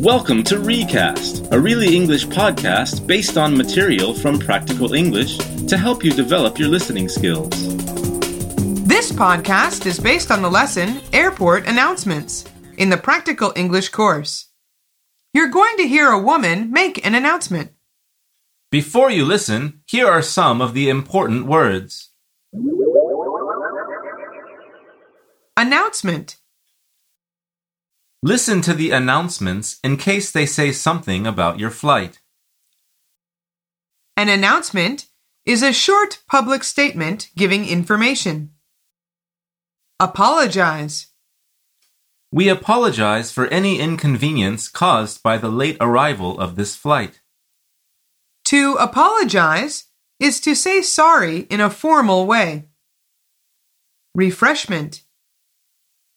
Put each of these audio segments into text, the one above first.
Welcome to Recast, a really English podcast based on material from Practical English to help you develop your listening skills. This podcast is based on the lesson Airport Announcements in the Practical English course. You're going to hear a woman make an announcement. Before you listen, here are some of the important words. Announcement Listen to the announcements in case they say something about your flight. An announcement is a short public statement giving information. Apologize. We apologize for any inconvenience caused by the late arrival of this flight. To apologize is to say sorry in a formal way. Refreshment.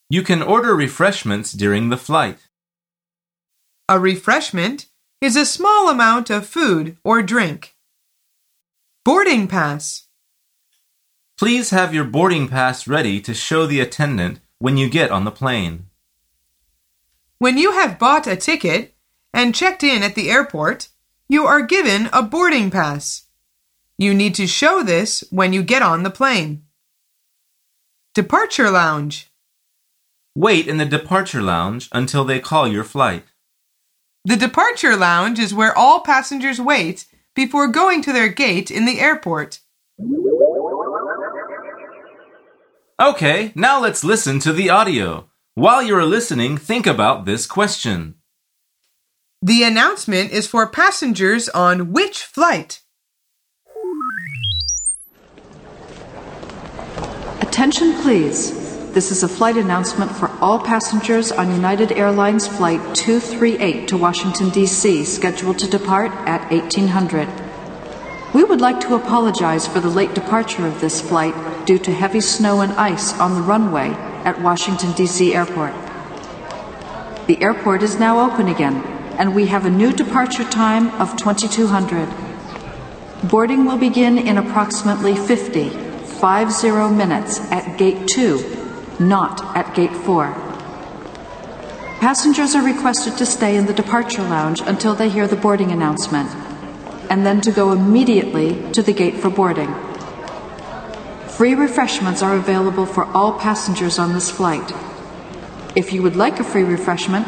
You can order refreshments during the flight. A refreshment is a small amount of food or drink. Boarding pass. Please have your boarding pass ready to show the attendant when you get on the plane. When you have bought a ticket and checked in at the airport, you are given a boarding pass. You need to show this when you get on the plane. Departure lounge. Wait in the departure lounge until they call your flight. The departure lounge is where all passengers wait before going to their gate in the airport. Okay, now let's listen to the audio. While you're listening, think about this question. The announcement is for passengers on which flight? Attention, please. This is a flight announcement for all passengers on United Airlines Flight 238 to Washington, D.C., scheduled to depart at 1800. We would like to apologize for the late departure of this flight due to heavy snow and ice on the runway at Washington, D.C. Airport. The airport is now open again, and we have a new departure time of 2200. Boarding will begin in approximately 50, 50 minutes at Gate 2 not at Gate 4. Passengers are requested to stay in the departure lounge until they hear the boarding announcement, and then to go immediately to the gate for boarding. Free refreshments are available for all passengers on this flight. If you would like a free refreshment,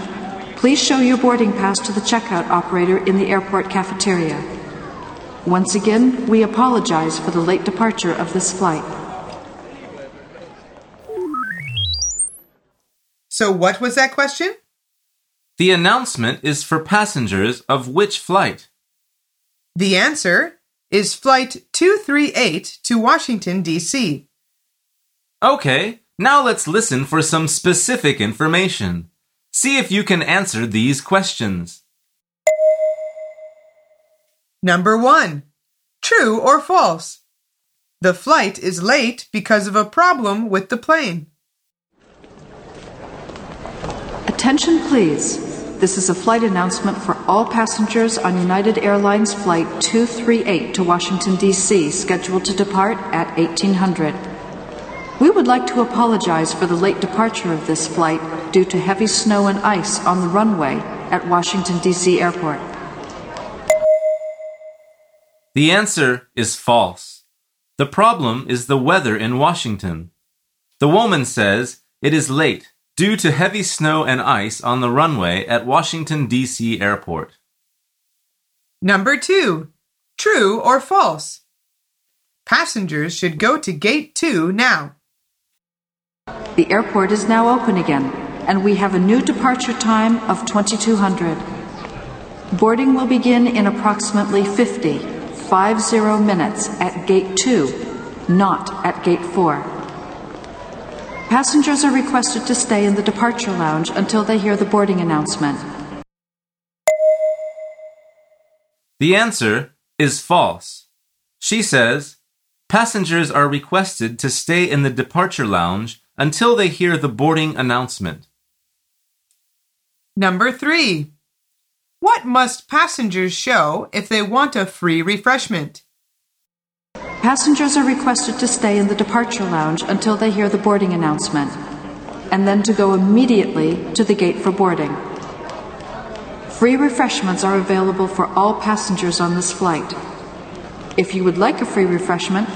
please show your boarding pass to the checkout operator in the airport cafeteria. Once again, we apologize for the late departure of this flight. So, what was that question? The announcement is for passengers of which flight? The answer is Flight 238 to Washington, D.C. Okay, now let's listen for some specific information. See if you can answer these questions. Number 1. True or false? The flight is late because of a problem with the plane. Attention, please. This is a flight announcement for all passengers on United Airlines Flight 238 to Washington, D.C., scheduled to depart at 1800. We would like to apologize for the late departure of this flight due to heavy snow and ice on the runway at Washington, D.C. Airport. The answer is false. The problem is the weather in Washington. The woman says it is late due to heavy snow and ice on the runway at Washington, D.C. airport. Number two, true or false? Passengers should go to gate two now. The airport is now open again, and we have a new departure time of 2200. Boarding will begin in approximately 50, 50 minutes at gate 2, not at gate 4. Passengers are requested to stay in the departure lounge until they hear the boarding announcement. The answer is false. She says, Passengers are requested to stay in the departure lounge until they hear the boarding announcement. Number three. What must passengers show if they want a free refreshment? Passengers are requested to stay in the departure lounge until they hear the boarding announcement, and then to go immediately to the gate for boarding. Free refreshments are available for all passengers on this flight. If you would like a free refreshment,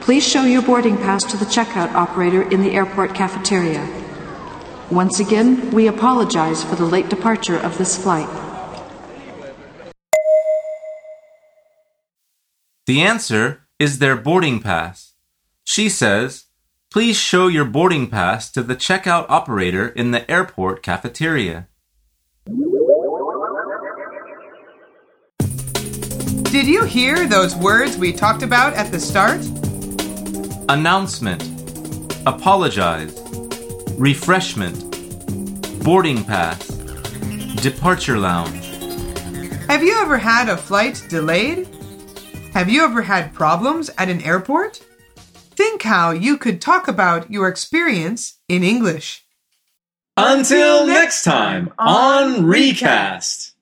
please show your boarding pass to the checkout operator in the airport cafeteria. Once again, we apologize for the late departure of this flight. The answer is their boarding pass. She says, Please show your boarding pass to the checkout operator in the airport cafeteria. Did you hear those words we talked about at the start? Announcement. Apologize. Refreshment. Boarding pass. Departure lounge. Have you ever had a flight delayed? Have you ever had problems at an airport? Think how you could talk about your experience in English. Until next time on Recast.